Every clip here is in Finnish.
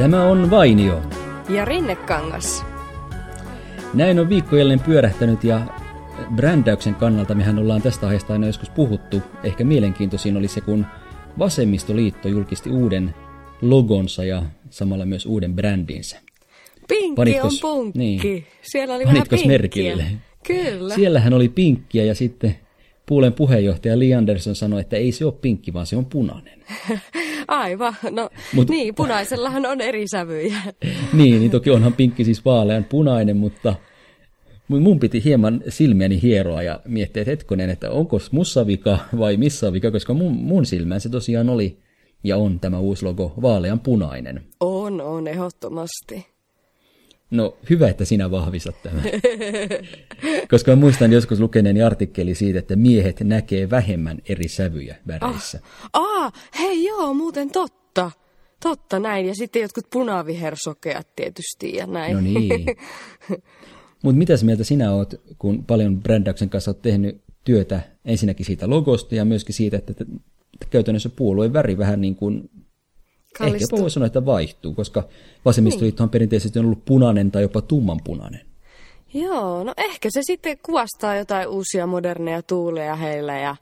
Tämä on Vainio. Ja Rinnekangas. Näin on viikko jälleen pyörähtänyt ja brändäyksen kannalta mehän ollaan tästä aiheesta aina joskus puhuttu. Ehkä mielenkiintoisin oli se, kun Vasemmistoliitto julkisti uuden logonsa ja samalla myös uuden brändinsä. Pinkki Panitkos, on punkki. Niin. Siellä oli vähän pinkkiä. merkille? Kyllä. Siellähän oli pinkkiä ja sitten Puulen puheenjohtaja Lee Anderson sanoi, että ei se ole pinkki, vaan se on punainen. Aivan, no Mut, niin, punaisellahan on eri sävyjä. niin, niin toki onhan pinkki siis vaalean punainen, mutta mun piti hieman silmiäni hieroa ja miettiä, että hetkonen, että onko mussa vika vai missä vika, koska mun, mun silmään se tosiaan oli ja on tämä uusi logo vaalean punainen. On, on, ehdottomasti. No hyvä, että sinä vahvistat tämän. Koska muistan joskus lukeneeni artikkeli siitä, että miehet näkee vähemmän eri sävyjä väreissä. Ah, ah hei joo, muuten totta. Totta näin. Ja sitten jotkut punavihersokeat tietysti ja näin. No niin. Mutta mitäs mieltä sinä oot, kun paljon brändäyksen kanssa oot tehnyt työtä ensinnäkin siitä logosta ja myöskin siitä, että käytännössä puolueen väri vähän niin kuin Kallistuu. Ehkä voi sanoa, että vaihtuu, koska vasemmistoliitto on niin. perinteisesti ollut punainen tai jopa tummanpunainen. Joo, no ehkä se sitten kuvastaa jotain uusia moderneja tuuleja heillä ja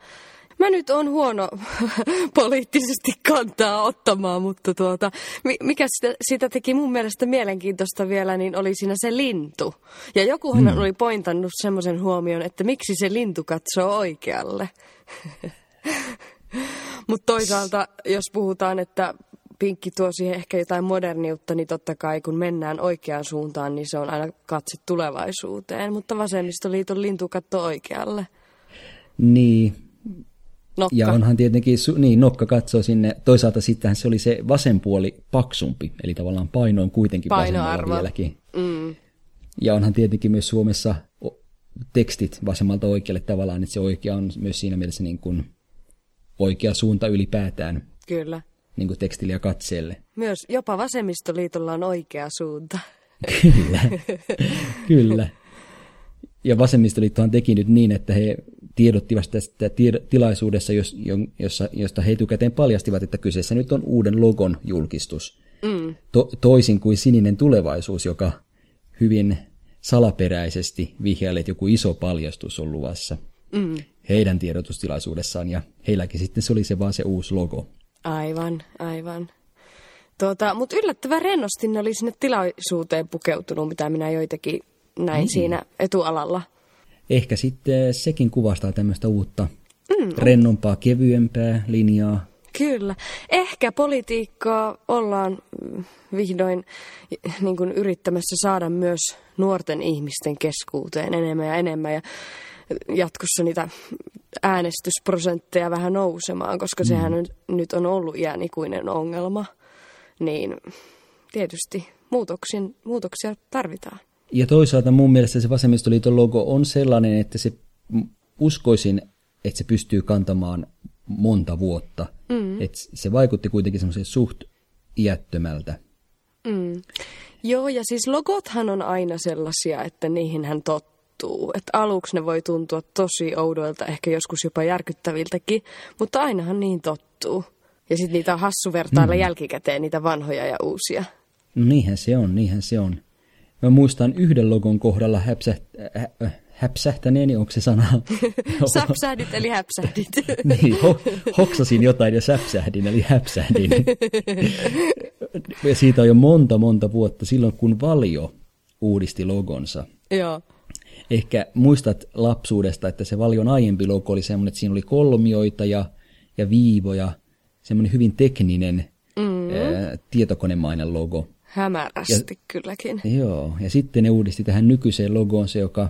Mä nyt on huono poliittisesti kantaa ottamaan, mutta tuota, mikä sitä, sitä teki mun mielestä mielenkiintoista vielä, niin oli siinä se lintu. Ja jokuhan hmm. oli pointannut semmoisen huomion, että miksi se lintu katsoo oikealle. Mutta toisaalta, jos puhutaan, että pinkki tuo siihen ehkä jotain moderniutta, niin totta kai kun mennään oikeaan suuntaan, niin se on aina katse tulevaisuuteen. Mutta vasemmistoliiton lintu katsoo oikealle. Niin. Nokka. Ja onhan tietenkin, niin nokka katsoo sinne, toisaalta sittenhän se oli se vasen puoli paksumpi, eli tavallaan paino on kuitenkin vasemmalla vieläkin. Mm. Ja onhan tietenkin myös Suomessa tekstit vasemmalta oikealle tavallaan, että se oikea on myös siinä mielessä niin kuin oikea suunta ylipäätään. Kyllä niin kuin tekstille ja katseelle. Myös jopa vasemmistoliitolla on oikea suunta. Kyllä, kyllä. Ja vasemmistoliittohan teki nyt niin, että he tiedottivat tästä tilaisuudessa, jos, jossa, josta he etukäteen paljastivat, että kyseessä nyt on uuden logon julkistus. Mm. To, toisin kuin sininen tulevaisuus, joka hyvin salaperäisesti vihjailee, että joku iso paljastus on luvassa mm. heidän tiedotustilaisuudessaan, ja heilläkin sitten se oli se vaan se uusi logo. Aivan, aivan. Tuota, Mutta yllättävän rennosti ne oli sinne tilaisuuteen pukeutunut, mitä minä joitakin näin mm. siinä etualalla. Ehkä sitten sekin kuvastaa tämmöistä uutta, mm. rennompaa, kevyempää linjaa. Kyllä. Ehkä politiikkaa ollaan mm, vihdoin niin kuin yrittämässä saada myös nuorten ihmisten keskuuteen enemmän ja enemmän. Ja jatkossa niitä äänestysprosentteja vähän nousemaan, koska mm. sehän nyt on ollut iänikuinen ongelma. Niin tietysti muutoksin, muutoksia tarvitaan. Ja toisaalta mun mielestä se vasemmistoliiton logo on sellainen, että se uskoisin, että se pystyy kantamaan monta vuotta. Mm. Et se vaikutti kuitenkin semmoisen suht iättömältä. Mm. Joo, ja siis logothan on aina sellaisia, että niihin hän tottuu muuttuu. Että aluksi ne voi tuntua tosi oudoilta, ehkä joskus jopa järkyttäviltäkin, mutta ainahan niin tottuu. Ja sitten niitä on hassu vertailla mm. jälkikäteen, niitä vanhoja ja uusia. No niinhän se on, niinhän se on. Mä muistan yhden logon kohdalla häpsä, hä, äh, häpsähtäneeni, onko se sana? Säpsähdit eli häpsähdit. niin, ho, hoksasin jotain ja säpsähdin eli häpsähdin. ja siitä on jo monta monta vuotta silloin, kun Valio uudisti logonsa. Joo ehkä muistat lapsuudesta, että se Valion aiempi logo oli semmoinen, että siinä oli kolmioita ja, ja viivoja, semmoinen hyvin tekninen mm. ää, tietokonemainen logo. Hämärästi ja, kylläkin. Joo, ja sitten ne uudisti tähän nykyiseen logoon se, joka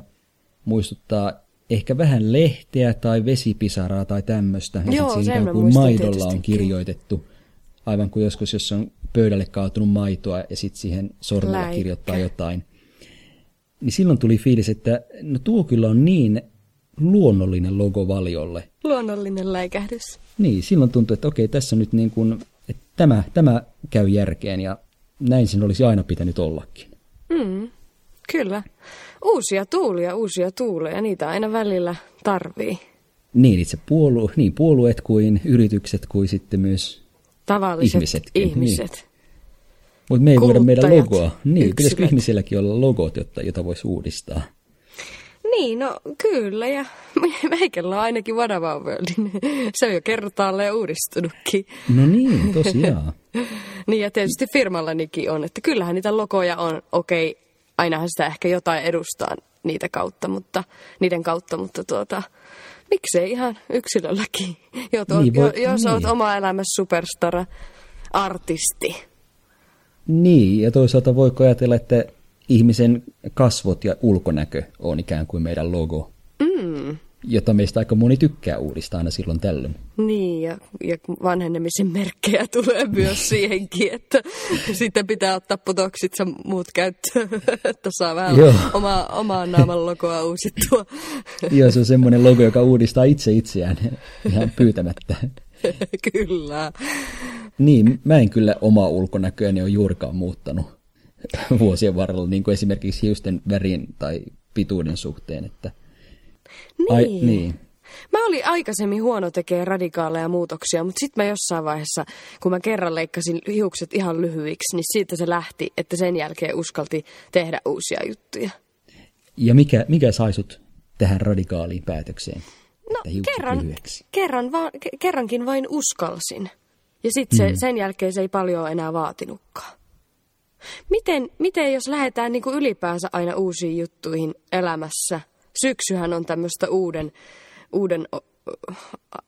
muistuttaa ehkä vähän lehteä tai vesipisaraa tai tämmöistä. Joo, ikään kuin maidolla on kirjoitettu, aivan kuin joskus, jos on pöydälle kaatunut maitoa ja sitten siihen sormella Läikkä. kirjoittaa jotain niin silloin tuli fiilis, että no tuo kyllä on niin luonnollinen logo valiolle. Luonnollinen läikähdys. Niin, silloin tuntui, että okei, tässä nyt niin kuin, että tämä, tämä käy järkeen ja näin sen olisi aina pitänyt ollakin. Mm, kyllä. Uusia tuulia, uusia tuuleja, niitä aina välillä tarvii. Niin, itse puolue, niin puolueet kuin yritykset kuin sitten myös Tavalliset ihmiset. ihmiset. Niin. Mutta me ei voida meidän logoa. Niin, yksilöt. pitäisikö ihmisilläkin olla logot, jotta, jota voisi uudistaa? Niin, no kyllä, ja meikällä on ainakin Wadavan Worldin. Se on jo kertaalleen uudistunutkin. No niin, tosiaan. Niin, ja tietysti firmallanikin on, että kyllähän niitä logoja on, okei, ainahan sitä ehkä jotain edustaa niitä kautta, mutta, niiden kautta, mutta tuota, miksei ihan yksilölläkin, jo, Niin, niin, voi- jo, jos niin. olet oma elämässä superstara, artisti. Niin, ja toisaalta voiko ajatella, että ihmisen kasvot ja ulkonäkö on ikään kuin meidän logo, Mm. jota meistä aika moni tykkää uudistaa aina silloin tällöin. Niin, ja, ja vanhenemisen merkkejä tulee myös siihenkin, että sitten pitää ottaa potoksit ja muut käyttöön, että saa vähän Joo. oma, omaa naaman logoa uusittua. Joo, se on semmoinen logo, joka uudistaa itse itseään ihan pyytämättä. Kyllä. Niin, mä en kyllä omaa ulkonäköäni ole juurikaan muuttanut vuosien varrella, niin kuin esimerkiksi hiusten värin tai pituuden suhteen. Että... Niin. Ai, niin. Mä olin aikaisemmin huono tekee radikaaleja muutoksia, mutta sitten mä jossain vaiheessa, kun mä kerran leikkasin hiukset ihan lyhyiksi, niin siitä se lähti, että sen jälkeen uskalti tehdä uusia juttuja. Ja mikä, mikä sai sut tähän radikaaliin päätökseen? No kerran, lyhyeksi? kerran va- ke- kerrankin vain uskalsin. Ja sitten se, sen jälkeen se ei paljon enää vaatinutkaan. Miten, miten jos lähdetään niin kuin ylipäänsä aina uusiin juttuihin elämässä? Syksyhän on tämmöistä uuden, uuden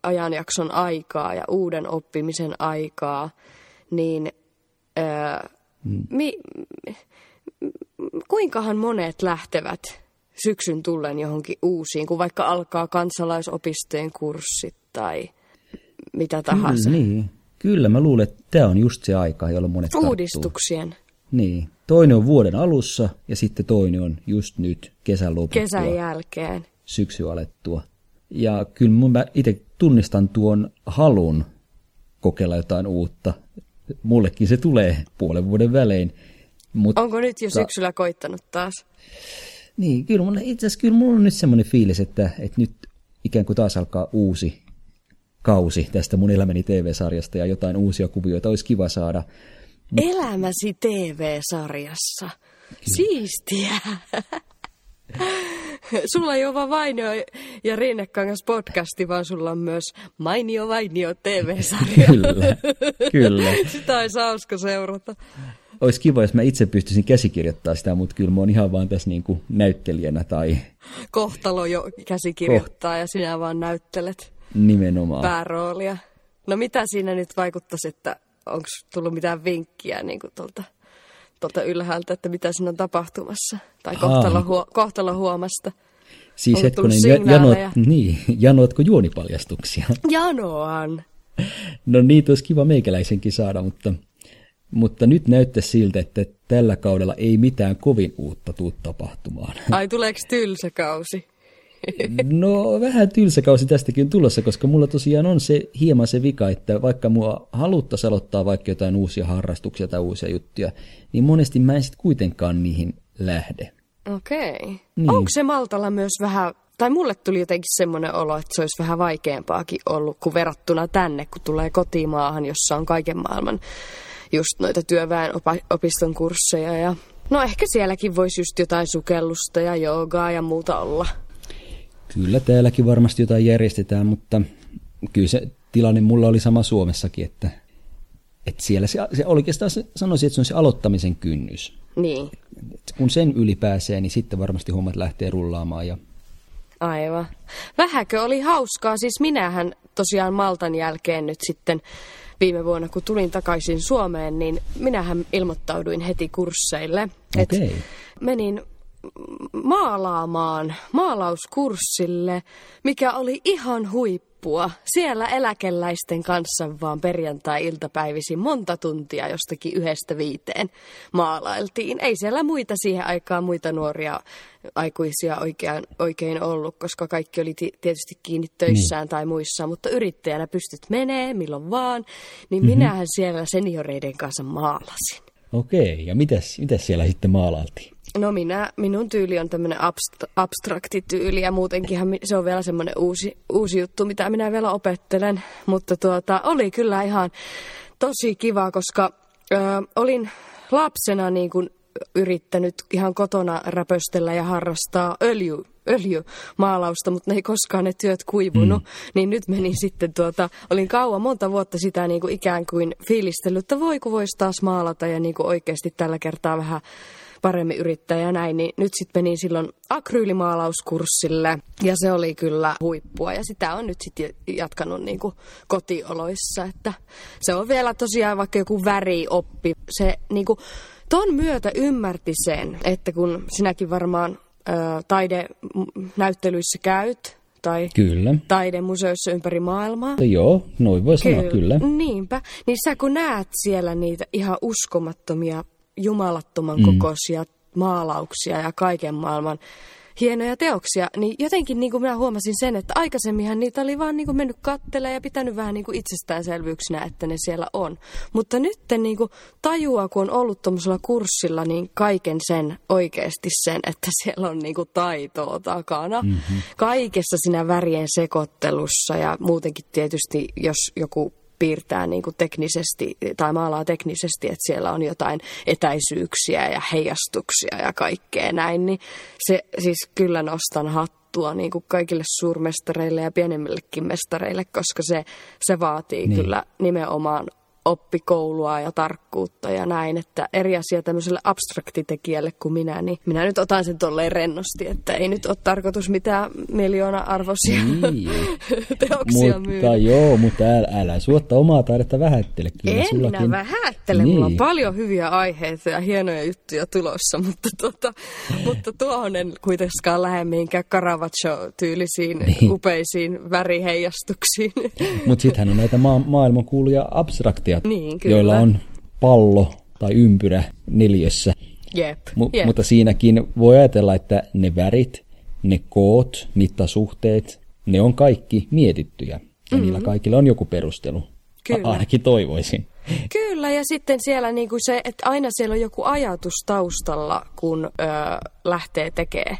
ajanjakson aikaa ja uuden oppimisen aikaa. Niin öö, mi, kuinkahan monet lähtevät syksyn tullen johonkin uusiin, kun vaikka alkaa kansalaisopistojen kurssit tai mitä tahansa. Kyllä, niin. Kyllä, mä luulen, että tämä on just se aika, jolloin monet tarttuu. Uudistuksien Niin. Toinen on vuoden alussa ja sitten toinen on just nyt kesän loputtua, kesän jälkeen. syksy alettua. Ja kyllä mun mä itse tunnistan tuon halun kokeilla jotain uutta. Mullekin se tulee puolen vuoden välein. Mut, Onko nyt jo syksyllä koittanut taas? Niin, kyllä mulla, itse asiassa kyllä mulla on nyt semmoinen fiilis, että, että nyt ikään kuin taas alkaa uusi kausi tästä mun elämäni TV-sarjasta ja jotain uusia kuvioita olisi kiva saada. Elämäsi TV-sarjassa. Siistiä. Sulla ei ole vaan Vainio ja Rinnekangas podcasti, vaan sulla on myös Mainio Vainio TV-sarja. Kyllä, kyllä. Sitä olisi hauska seurata. Olisi kiva, jos mä itse pystyisin käsikirjoittamaan sitä, mutta kyllä mä oon ihan vaan tässä niin kuin näyttelijänä tai Kohtalo jo käsikirjoittaa ja sinä vaan näyttelet nimenomaan. pääroolia. No mitä siinä nyt vaikuttaisi, että onko tullut mitään vinkkiä niin kuin tuolta, tuolta ylhäältä, että mitä siinä on tapahtumassa? Tai kohtalo, huo, kohtalo huomasta? siis hetkonen, ja, janot, signaaleja? niin, janoatko juonipaljastuksia? Janoan. No niitä olisi kiva meikäläisenkin saada, mutta, mutta nyt näyttää siltä, että tällä kaudella ei mitään kovin uutta tuu tapahtumaan. Ai tuleeko tylsä kausi? No vähän tylsä kausi tästäkin tulossa, koska mulla tosiaan on se hieman se vika, että vaikka mua haluttaisiin aloittaa vaikka jotain uusia harrastuksia tai uusia juttuja, niin monesti mä en sitten kuitenkaan niihin lähde. Okei. Okay. Niin. Onko se Maltalla myös vähän, tai mulle tuli jotenkin semmoinen olo, että se olisi vähän vaikeampaakin ollut kuin verrattuna tänne, kun tulee kotimaahan, jossa on kaiken maailman just noita työväen opa- opiston kursseja. Ja... No ehkä sielläkin voisi just jotain sukellusta ja joogaa ja muuta olla. Kyllä täälläkin varmasti jotain järjestetään, mutta kyllä se tilanne mulla oli sama Suomessakin, että, että siellä se, se oikeastaan se- sanoisin, että se on se aloittamisen kynnys. Niin, Et kun sen yli pääsee, niin sitten varmasti hommat lähtee rullaamaan ja aivan. Vähäkö oli hauskaa, siis minähän tosiaan Maltan jälkeen nyt sitten viime vuonna, kun tulin takaisin Suomeen, niin minähän ilmoittauduin heti kursseille. Et Okei. menin maalaamaan maalauskurssille, mikä oli ihan huippua. Siellä eläkeläisten kanssa vaan perjantai-iltapäivisin monta tuntia jostakin yhdestä viiteen maalailtiin. Ei siellä muita siihen aikaan, muita nuoria aikuisia oikein, oikein ollut, koska kaikki oli ti- tietysti kiinni töissään niin. tai muissa, mutta yrittäjänä pystyt menee milloin vaan, niin mm-hmm. minähän siellä senioreiden kanssa maalasin. okei, ja mitäs, mitäs siellä sitten maalailtiin? No minä, minun tyyli on tämmöinen abst- abstrakti tyyli ja muutenkinhan se on vielä semmoinen uusi, uusi juttu, mitä minä vielä opettelen. Mutta tuota, oli kyllä ihan tosi kiva, koska ö, olin lapsena niin kuin yrittänyt ihan kotona räpöstellä ja harrastaa öljy, öljymaalausta, mutta ne ei koskaan ne työt kuivunut. Mm. Niin nyt menin sitten tuota, olin kauan monta vuotta sitä niin kuin ikään kuin fiilistellyt, että voi kun voisi taas maalata ja niin kuin oikeasti tällä kertaa vähän paremmin yrittää ja näin, niin nyt sitten menin silloin akryylimaalauskurssille ja se oli kyllä huippua ja sitä on nyt sitten jatkanut niin kuin kotioloissa, että se on vielä tosiaan vaikka joku värioppi, se niin kuin ton myötä ymmärti sen, että kun sinäkin varmaan ö, taidenäyttelyissä käyt, tai kyllä. taidemuseoissa ympäri maailmaa. Joo, noin voi sanoa, kyllä. kyllä. Niinpä. Niin sä kun näet siellä niitä ihan uskomattomia, jumalattoman mm. kokoisia maalauksia ja kaiken maailman hienoja teoksia, niin jotenkin niin kuin minä huomasin sen, että aikaisemminhan niitä oli vaan niin kuin mennyt kattelemaan ja pitänyt vähän niin kuin itsestäänselvyyksinä, että ne siellä on. Mutta nyt niin kuin tajua, kun on ollut tuommoisella kurssilla, niin kaiken sen oikeasti sen, että siellä on niin kuin taitoa takana. Mm-hmm. Kaikessa siinä värien sekoittelussa ja muutenkin tietysti, jos joku piirtää niin kuin teknisesti tai maalaa teknisesti, että siellä on jotain etäisyyksiä ja heijastuksia ja kaikkea näin, niin se siis kyllä nostan hattua niin kuin kaikille suurmestareille ja pienemmillekin mestareille, koska se, se vaatii niin. kyllä nimenomaan oppikoulua ja tarkkuutta ja näin, että eri asia tämmöiselle abstraktitekijälle kuin minä, niin minä nyt otan sen tolleen rennosti, että ei nyt ole tarkoitus mitään miljoona-arvoisia niin. teoksia mutta myydä. joo, mutta älä, älä suotta omaa taidetta vähättele. Kyllä en sullakin... minä vähättele, niin. mulla on niin. paljon hyviä aiheita ja hienoja juttuja tulossa, mutta, tuota, mutta tuohon en kuitenkaan lähde mihinkään Caravaggio-tyylisiin niin. upeisiin väriheijastuksiin. mutta sittenhän on näitä ma- maailmankuuluja abstraktia lattiat, niin, kyllä. joilla on pallo tai ympyrä neljässä. Jep, M- jep. Mutta siinäkin voi ajatella, että ne värit, ne koot, mittasuhteet, ne on kaikki mietittyjä. Ja mm-hmm. niillä kaikilla on joku perustelu. Kyllä. A- ainakin toivoisin. Kyllä, ja sitten siellä niinku se, että aina siellä on joku ajatus taustalla, kun ö, lähtee tekemään.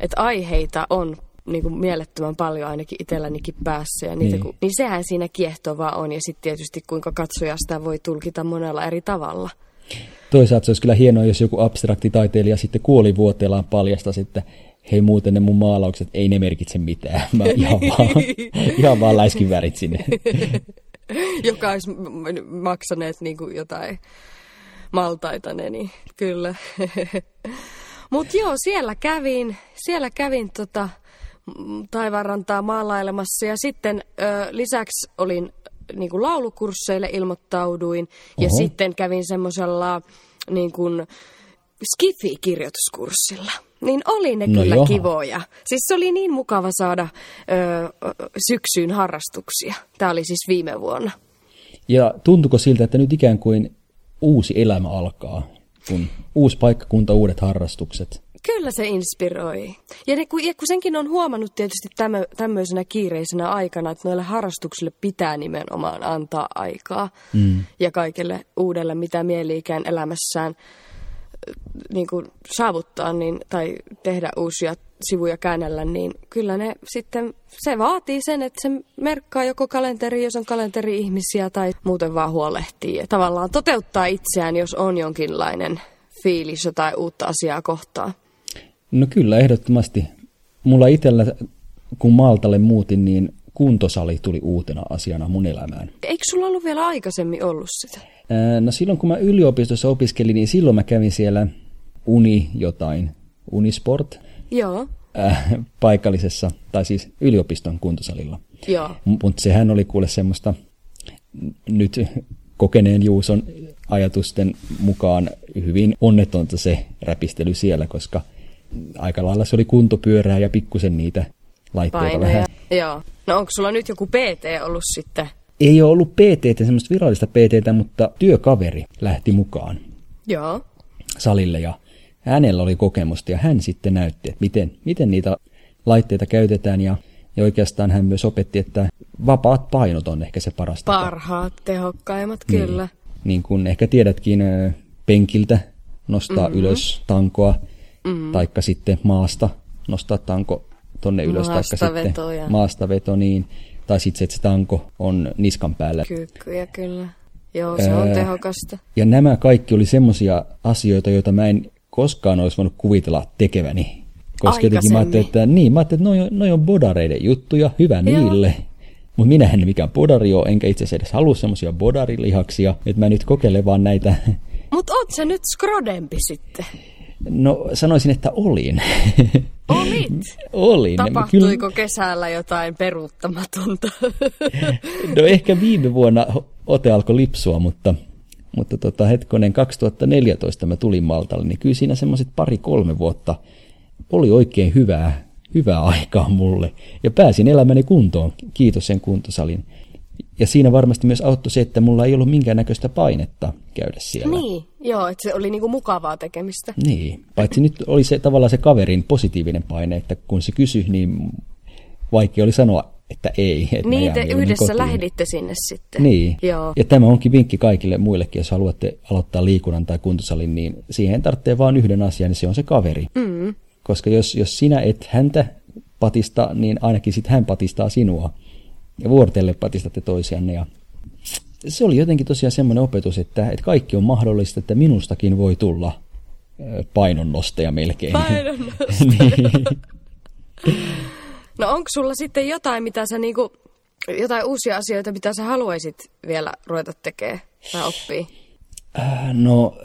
Että aiheita on niin kuin mielettömän paljon ainakin itsellänikin päässä. Ja niitä, niin. Kun, niin sehän siinä kiehtovaa on ja sitten tietysti kuinka katsoja sitä voi tulkita monella eri tavalla. Toisaalta se olisi kyllä hienoa, jos joku abstraktitaiteilija sitten kuolivuoteellaan paljasta että hei muuten ne mun maalaukset, ei ne merkitse mitään. Mä ihan vaan, ihan vaan läiskin värit sinne. Joka olisi maksaneet niin kuin jotain maltaita ne, niin kyllä. Mutta joo, siellä kävin, siellä kävin tota, taivaanrantaa maalailemassa. Ja sitten ö, lisäksi olin niin kuin laulukursseille ilmoittauduin Oho. ja sitten kävin semmoisella niin kuin Skifi-kirjoituskurssilla. Niin oli ne no kyllä johan. kivoja. Siis se oli niin mukava saada ö, syksyyn harrastuksia. Tämä oli siis viime vuonna. Ja tuntuko siltä, että nyt ikään kuin uusi elämä alkaa, kun uusi paikkakunta, uudet harrastukset? Kyllä se inspiroi. Ja, ne, kun, ja kun senkin on huomannut tietysti tämmö, tämmöisenä kiireisenä aikana, että noille harrastuksille pitää nimenomaan antaa aikaa. Mm. Ja kaikelle uudelle, mitä mieli-ikään elämässään niin kuin saavuttaa niin, tai tehdä uusia sivuja käännellä, niin kyllä ne sitten, se vaatii sen, että se merkkaa joko kalenteri, jos on kalenteri-ihmisiä, tai muuten vaan huolehtii. Ja tavallaan toteuttaa itseään, jos on jonkinlainen fiilis jotain uutta asiaa kohtaan. No kyllä, ehdottomasti. Mulla itsellä, kun Maltalle muutin, niin kuntosali tuli uutena asiana mun elämään. Eikö sulla ollut vielä aikaisemmin ollut sitä? No silloin kun mä yliopistossa opiskelin, niin silloin mä kävin siellä Uni jotain, Unisport. Joo. Äh, paikallisessa, tai siis yliopiston kuntosalilla. Joo. Mutta sehän oli kuule semmoista nyt kokeneen Juuson ajatusten mukaan hyvin onnetonta se räpistely siellä, koska – aika lailla se oli kuntopyörää ja pikkusen niitä laitteita Painoja. vähän. Joo. No onko sulla nyt joku PT ollut sitten? Ei ole ollut PT, semmoista virallista PT, mutta työkaveri lähti mukaan. Joo. Salille ja hänellä oli kokemusta ja hän sitten näytti, että miten, miten niitä laitteita käytetään ja, ja oikeastaan hän myös opetti, että vapaat painot on ehkä se paras Parhaat, tehokkaimmat, niin. kyllä. Niin kuin ehkä tiedätkin, penkiltä nostaa mm-hmm. ylös tankoa, mm. taikka sitten maasta nostaa tanko tonne ylös, taikka sitten maastaveto, niin, tai sitten se, että se tanko on niskan päällä. Kyykkyjä, kyllä. Joo, se on tehokasta. Ja nämä kaikki oli semmoisia asioita, joita mä en koskaan olisi voinut kuvitella tekeväni. Koska jotenkin mä ajattelin, että, niin, mä ajattelin, että noi, noi on bodareiden juttuja, hyvä Joo. niille. Mutta minä en mikään bodari ole, enkä itse asiassa edes halua semmoisia bodarilihaksia, että mä nyt kokeilen vaan näitä. Mutta oot sä nyt skrodempi sitten? No sanoisin, että olin. Olit? olin. Tapahtuiko Kyllä... kesällä jotain peruuttamatonta? no ehkä viime vuonna ote alkoi lipsua, mutta, mutta tota, hetkonen 2014 mä tulin Maltalle, niin kyllä siinä semmoiset pari-kolme vuotta oli oikein hyvää, hyvää aikaa mulle. Ja pääsin elämäni kuntoon, kiitos sen kuntosalin. Ja siinä varmasti myös auttoi se, että mulla ei ollut minkäännäköistä painetta käydä siellä. Niin, joo, että se oli niinku mukavaa tekemistä. Niin, paitsi nyt oli se tavallaan se kaverin positiivinen paine, että kun se kysyi, niin vaikea oli sanoa, että ei. Että niin, te yhdessä kotiin. lähditte sinne sitten. Niin, joo. ja tämä onkin vinkki kaikille muillekin, jos haluatte aloittaa liikunnan tai kuntosalin, niin siihen tarvitsee vain yhden asian, niin se on se kaveri. Mm. Koska jos, jos sinä et häntä patista, niin ainakin sitten hän patistaa sinua ja vuorotelle patistatte toisianne. Ja se oli jotenkin tosiaan semmoinen opetus, että, että kaikki on mahdollista, että minustakin voi tulla painonnostaja melkein. Painonnostaja. niin. No onko sulla sitten jotain, mitä sä niinku, jotain uusia asioita, mitä sä haluaisit vielä ruveta tekemään tai oppia? Äh, no,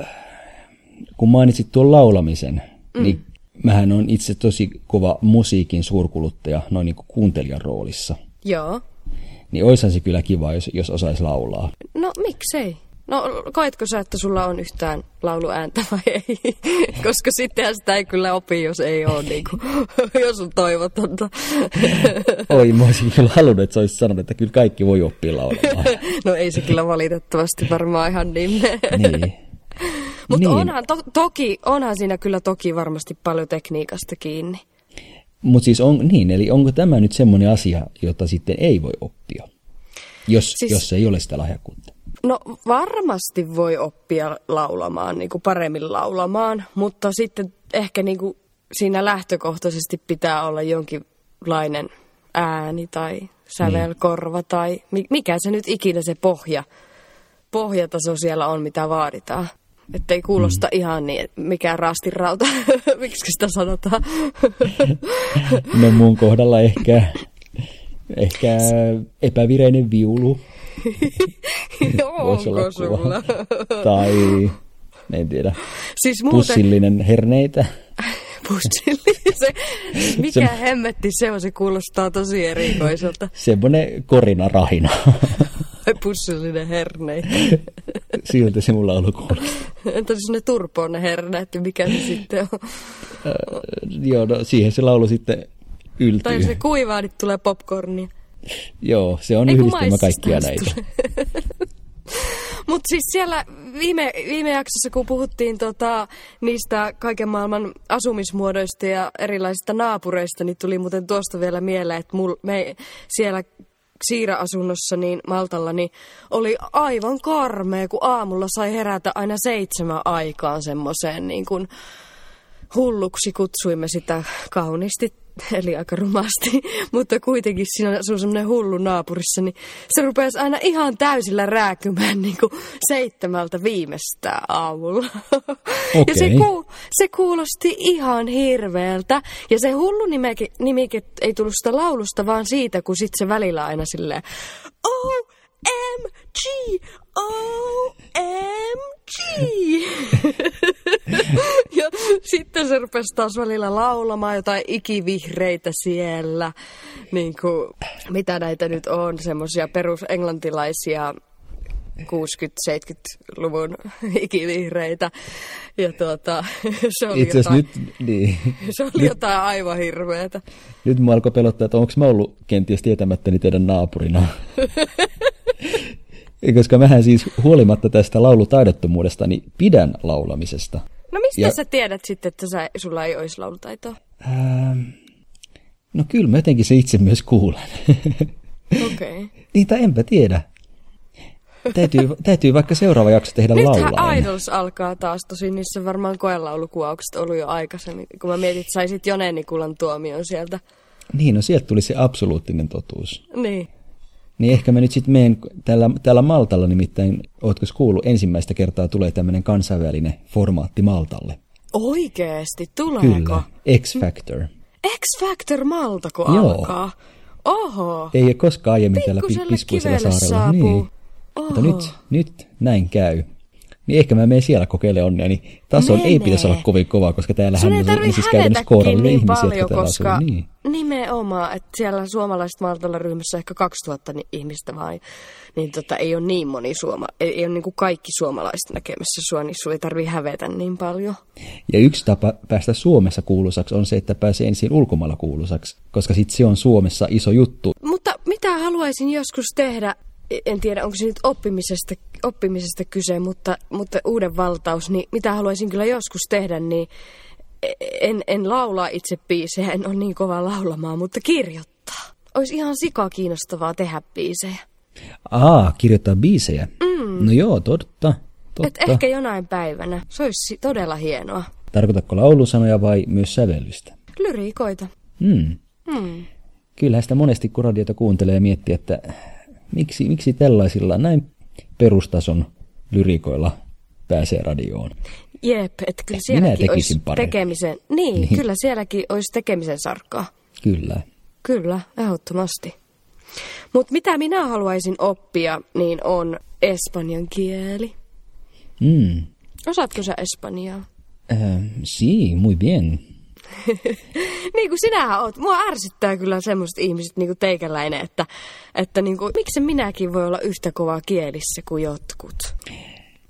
kun mainitsit tuon laulamisen, mm. niin mähän on itse tosi kova musiikin suurkuluttaja noin niin kuin kuuntelijan roolissa. Joo. Niin oishan se kyllä kiva, jos, jos osaisi laulaa. No miksei? No koetko sä, että sulla on yhtään lauluääntä vai ei? Koska sittenhän sitä ei kyllä opi, jos ei ole, niin kuin, jos on toivotonta. Oi, mä olisin kyllä halunnut, että sä olisit sanonut, että kyllä kaikki voi oppia laulamaan. no ei se kyllä valitettavasti varmaan ihan niin. niin. Mutta niin. onhan, to, toki, onhan siinä kyllä toki varmasti paljon tekniikasta kiinni. Mutta siis on, niin, eli onko tämä nyt semmoinen asia, jota sitten ei voi oppia, jos, siis, jos ei ole sitä lahjakkuutta? No varmasti voi oppia laulamaan, niin kuin paremmin laulamaan, mutta sitten ehkä niin kuin siinä lähtökohtaisesti pitää olla jonkinlainen ääni tai sävelkorva niin. tai mikä se nyt ikinä se pohja, pohjataso siellä on, mitä vaaditaan. Että ei kuulosta mm. ihan niin, mikään rastirauta. Miksi sitä sanotaan? no mun kohdalla ehkä, ehkä epävireinen viulu. Onko sulla? Tai en tiedä. Siis muuten... Pussillinen herneitä. Pussillinen? Se, mikä se... hemmetti se on? Se kuulostaa tosi erikoiselta. Semmoinen korina rahina. Pussillinen herneitä. Siltä se mulla ollut kuulostaa. Entä siis ne turpoon ne herneet ja mikä se sitten on? Äh, joo, no siihen se laulu sitten yltyy. Tai jos se kuivaa, niin tulee popcornia. Joo, se on Ei, yhdistelmä kaikkia näitä. Mutta siis siellä viime, viime jaksossa, kun puhuttiin tota, niistä kaiken maailman asumismuodoista ja erilaisista naapureista, niin tuli muuten tuosta vielä mieleen, että mul, me siellä Siira-asunnossa niin Maltalla, niin oli aivan karmea, kun aamulla sai herätä aina seitsemän aikaan semmoiseen niin kuin hulluksi kutsuimme sitä kauniisti eli aika rumasti, mutta kuitenkin siinä asuu semmoinen hullu naapurissa, niin se rupesi aina ihan täysillä rääkymään niin kuin seitsemältä viimeistään aamulla. Okay. Ja se, ku, se kuulosti ihan hirveältä. Ja se hullu nimike, nimike ei tullut sitä laulusta, vaan siitä, kun sitten se välillä aina silleen, O-M-G, O-M-G. Sitten se rupesi taas välillä laulamaan jotain ikivihreitä siellä. Niin kuin, mitä näitä nyt on, semmoisia perusenglantilaisia 60-70-luvun ikivihreitä. Ja tuota, se oli, Itse jotain, nyt, niin. se oli nyt, jotain aivan hirveätä. Nyt mä alkoi pelottaa, että onko mä ollut kenties tietämättäni teidän naapurina. Koska mähän siis huolimatta tästä laulutaidottomuudesta, niin pidän laulamisesta. No mistä ja, sä tiedät sitten, että sä, sulla ei olisi laulutaitoa? Ähm, no kyllä mä jotenkin se itse myös kuulen. Okei. Okay. Niitä enpä tiedä. Täytyy, täytyy vaikka seuraava jakso tehdä laulaa. Nythän Idols alkaa taas, tosin niissä varmaan koelaulukuvaukset ollut jo aikaisemmin, kun mä mietin, että saisit Jone Nikulan tuomion sieltä. Niin, no sieltä tuli se absoluuttinen totuus. Niin. Niin ehkä mä nyt sitten menen täällä, täällä Maltalla nimittäin, ootko kuullut, ensimmäistä kertaa tulee tämmöinen kansainvälinen formaatti Maltalle. Oikeesti, tuleeko? Kyllä, X-Factor. X-Factor Maltako Joo. alkaa? Oho. Ei ole koskaan aiemmin täällä piskuisella saarella. Saapuu. Niin. Mutta nyt, nyt näin käy niin ehkä mä menen siellä kokeilemaan onnea, niin taso ei pitäisi olla kovin kova, koska täällähän on, siis käytännössä kourallinen niin ihmisiä, paljon, jotka koska asuu. Niin. nimenomaan, että siellä suomalaiset Maltalla ryhmässä ehkä 2000 ihmistä vai, niin tota, ei ole niin moni suoma, ei, ei ole niin kuin kaikki suomalaiset näkemässä sua, niin sua ei tarvi hävetä niin paljon. Ja yksi tapa päästä Suomessa kuuluisaksi on se, että pääsee ensin ulkomailla kuuluisaksi, koska sitten se on Suomessa iso juttu. Mutta mitä haluaisin joskus tehdä, en tiedä onko se nyt oppimisesta, oppimisesta kyse, mutta, mutta uuden valtaus, niin mitä haluaisin kyllä joskus tehdä, niin en, en laulaa itse biisejä, en ole niin kova laulamaan, mutta kirjoittaa. Olisi ihan sika kiinnostavaa tehdä biisejä. Aa, kirjoittaa biisejä? Mm. No joo, totta. totta. Et ehkä jonain päivänä. Se olisi todella hienoa. Tarkoitatko laulusanoja vai myös sävellystä? Lyriikoita. Mm. Mm. Kyllähän sitä monesti, kun radiota kuuntelee ja miettii, että miksi, miksi tällaisilla näin perustason lyrikoilla pääsee radioon? Jep, että kyllä sielläkin olisi tekemisen, niin, niin, kyllä sielläkin olisi tekemisen sarkkaa. Kyllä. Kyllä, ehdottomasti. Mutta mitä minä haluaisin oppia, niin on espanjan kieli. Mm. Osaatko sä espanjaa? Uh, sí, muy bien. niin kuin sinähän oot. Mua ärsyttää kyllä semmoiset ihmiset niin kuin teikäläinen, että, että niin kuin, miksi minäkin voi olla yhtä kovaa kielissä kuin jotkut.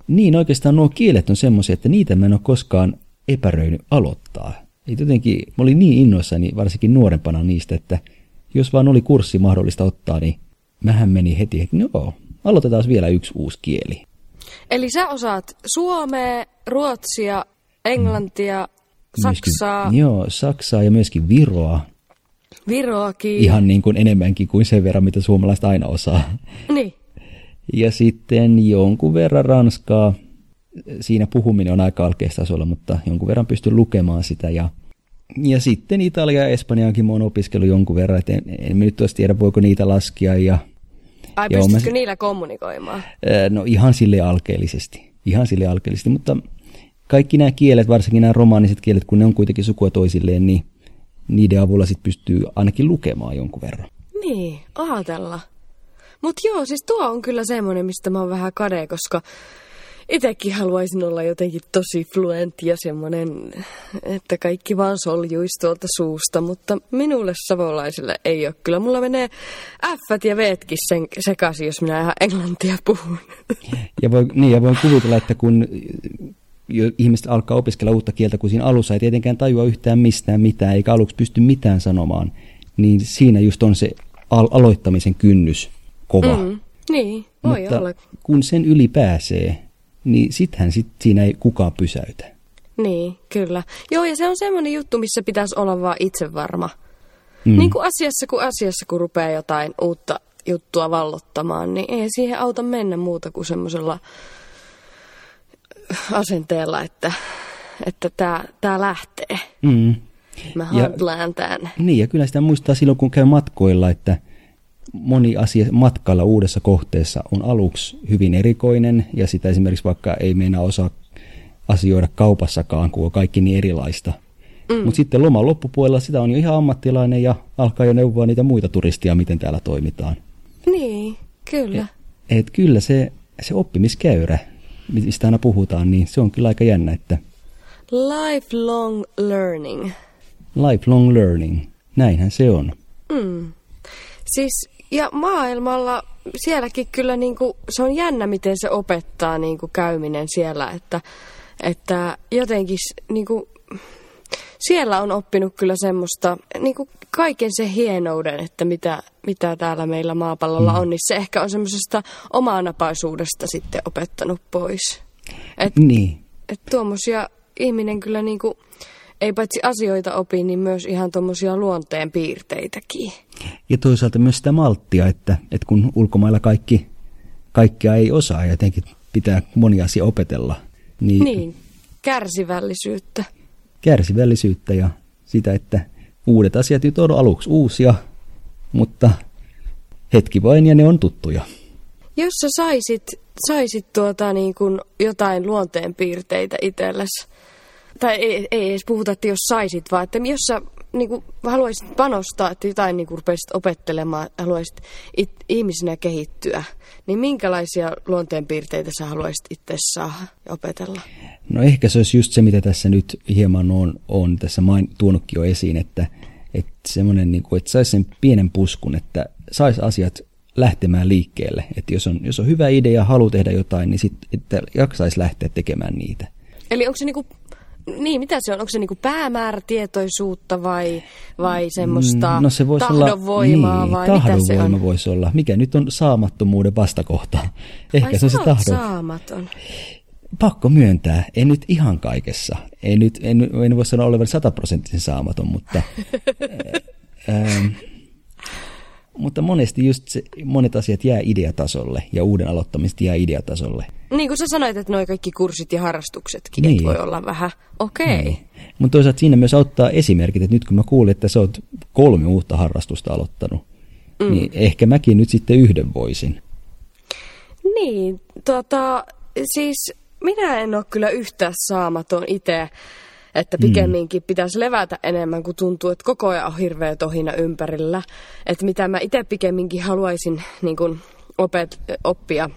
Niin, oikeastaan nuo kielet on semmoisia, että niitä mä en ole koskaan epäröinyt aloittaa. Ei jotenkin, mä olin niin innoissani varsinkin nuorempana niistä, että jos vaan oli kurssi mahdollista ottaa, niin mähän meni heti, että no, aloitetaan vielä yksi uusi kieli. Eli sä osaat suomea, ruotsia, englantia, Saksaa. Myöskin, joo, Saksaa ja myöskin Viroa. Viroakin. Ihan niin kuin enemmänkin kuin sen verran, mitä suomalaiset aina osaa. Niin. Ja sitten jonkun verran Ranskaa. Siinä puhuminen on aika alkeistasolla, mutta jonkun verran pystyn lukemaan sitä. Ja, ja sitten Italia ja Espanjaankin mä oon opiskellut jonkun verran, että en, en nyt olisi tiedä, voiko niitä laskea. Ja, Ai, ja pystytkö mä, niillä kommunikoimaan? No ihan sille alkeellisesti. Ihan sille alkeellisesti, mutta kaikki nämä kielet, varsinkin nämä romaaniset kielet, kun ne on kuitenkin sukua toisilleen, niin niiden avulla sitten pystyy ainakin lukemaan jonkun verran. Niin, ajatella. Mutta joo, siis tuo on kyllä semmoinen, mistä mä oon vähän kade, koska itsekin haluaisin olla jotenkin tosi fluentti ja semmoinen, että kaikki vaan soljuisi tuolta suusta, mutta minulle savolaisille ei ole. Kyllä mulla menee F ja Vtkin sen sekaisin, jos minä ihan englantia puhun. Ja voi, niin, ja voin kuvitella, että kun ihmiset alkaa opiskella uutta kieltä, kun siinä alussa ei tietenkään tajua yhtään mistään mitään, eikä aluksi pysty mitään sanomaan, niin siinä just on se al- aloittamisen kynnys kova. Mm, niin, voi Mutta olla. kun sen yli pääsee, niin sittenhän sit siinä ei kukaan pysäytä. Niin, kyllä. Joo, ja se on semmoinen juttu, missä pitäisi olla vaan itse varma. Mm. Niin kuin asiassa kuin asiassa, kun rupeaa jotain uutta juttua vallottamaan, niin ei siihen auta mennä muuta kuin semmoisella asenteella, että että tämä tää lähtee. Mm. Mä handlaan tämän. Niin, ja kyllä sitä muistaa silloin, kun käy matkoilla, että moni asia matkalla uudessa kohteessa on aluksi hyvin erikoinen, ja sitä esimerkiksi vaikka ei meinaa osaa asioida kaupassakaan, kun on kaikki niin erilaista. Mm. Mutta sitten loman loppupuolella sitä on jo ihan ammattilainen ja alkaa jo neuvoa niitä muita turistia, miten täällä toimitaan. Niin, kyllä. Et, et kyllä se, se oppimiskäyrä mistä aina puhutaan, niin se on kyllä aika jännä, että... Lifelong learning. Lifelong learning, näinhän se on. Mm. Siis, ja maailmalla sielläkin kyllä niin kuin, se on jännä, miten se opettaa niin kuin käyminen siellä, että, että jotenkin niin kuin, siellä on oppinut kyllä semmoista niin kuin kaiken se hienouden, että mitä, mitä täällä meillä maapallolla mm. on, niin se ehkä on semmoisesta omaanapaisuudesta sitten opettanut pois. Et, niin. Et tuommoisia ihminen kyllä niin kuin, ei paitsi asioita opi, niin myös ihan tuommoisia luonteen piirteitäkin. Ja toisaalta myös sitä malttia, että, että kun ulkomailla kaikki, kaikkia ei osaa ja jotenkin pitää moni asia opetella. Niin, niin kärsivällisyyttä kärsivällisyyttä ja sitä, että uudet asiat nyt on aluksi uusia, mutta hetki vain ja ne on tuttuja. Jos sä saisit, saisit tuota niin kuin jotain luonteenpiirteitä itsellesi, tai ei, ei edes puhuta, että jos saisit, vaan että jos sä niin kuin, haluaisit panostaa, että jotain niin kuin rupeaisit opettelemaan, haluaisit it, ihmisenä kehittyä, niin minkälaisia luonteenpiirteitä sä haluaisit itse saada ja opetella? No ehkä se olisi just se, mitä tässä nyt hieman on, on tässä main, tuonutkin jo esiin, että, että semmoinen, niin kuin, että saisi sen pienen puskun, että saisi asiat lähtemään liikkeelle. Että jos on, jos on hyvä idea ja halu tehdä jotain, niin sitten jaksaisi lähteä tekemään niitä. Eli onko se niinku, niin mitä se on? Onko se niinku päämäärätietoisuutta vai, vai semmoista Mm, no se voisi tahdonvoimaa olla, niin, vai mitä se tahdonvoima on? voisi olla. Mikä nyt on saamattomuuden vastakohta? Ehkä Ai se on se tahdon. saamaton. Pakko myöntää, en nyt ihan kaikessa. En nyt, en, en voi sanoa olevan sataprosenttisen saamaton, mutta, ähm, mutta monesti just se, monet asiat jää ideatasolle ja uuden aloittamista jää ideatasolle. Niin kuin sä sanoit, että noi kaikki kurssit ja harrastuksetkin, Niin. voi olla vähän, okei. Okay. Mutta toisaalta siinä myös auttaa esimerkit, että nyt kun mä kuulin, että sä oot kolme uutta harrastusta aloittanut, mm. niin ehkä mäkin nyt sitten yhden voisin. Niin, tota, siis minä en ole kyllä yhtään saamaton itse, että pikemminkin pitäisi levätä enemmän, kun tuntuu, että koko ajan on hirveä tohina ympärillä. Että mitä mä itse pikemminkin haluaisin niin kun, opet, oppia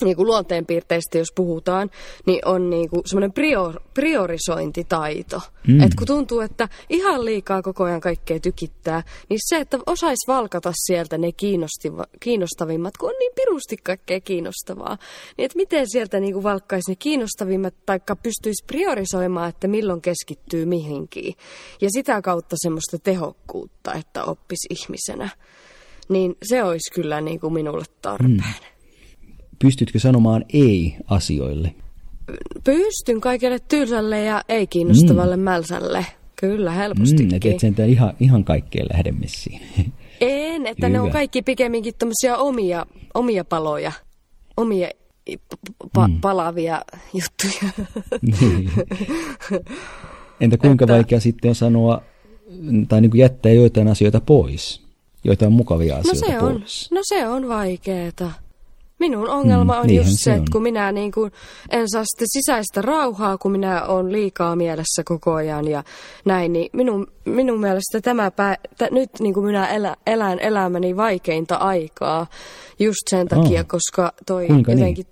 niin kuin luonteenpiirteistä, jos puhutaan, niin on niin kuin semmoinen prior, priorisointitaito. Mm. Et kun tuntuu, että ihan liikaa koko ajan kaikkea tykittää, niin se, että osaisi valkata sieltä ne kiinnostavimmat, kun on niin pirusti kaikkea kiinnostavaa, niin että miten sieltä niin kuin valkkaisi ne kiinnostavimmat, taikka pystyisi priorisoimaan, että milloin keskittyy mihinkin. Ja sitä kautta semmoista tehokkuutta, että oppisi ihmisenä. Niin se olisi kyllä niin kuin minulle tarpeen. Mm. Pystytkö sanomaan ei asioille? Pystyn kaikelle tylsälle ja ei kiinnostavalle mm. mälsälle. Kyllä, helpostikin. Mm, et sentään ihan, ihan kaikkeen lähde messiin. En, että ne on Hyvä. kaikki pikemminkin tämmöisiä omia, omia paloja, omia pa- mm. palavia juttuja. Niin. Entä kuinka Että- vaikea sitten on sanoa, tai niin kuin jättää joitain asioita pois? Joitain mukavia No asioita se on, pois. no se on vaikeeta. Minun ongelma Mm, on niinhän just se että kun minä niin kuin en saa sitten sisäistä rauhaa, kun minä olen liikaa mielessä koko ajan ja näin, niin minun, minun mielestä tämä pää, t- nyt niin kuin minä elä, elän elämäni vaikeinta aikaa just sen takia, Oh. koska toi Kuinka niin? jotenkin,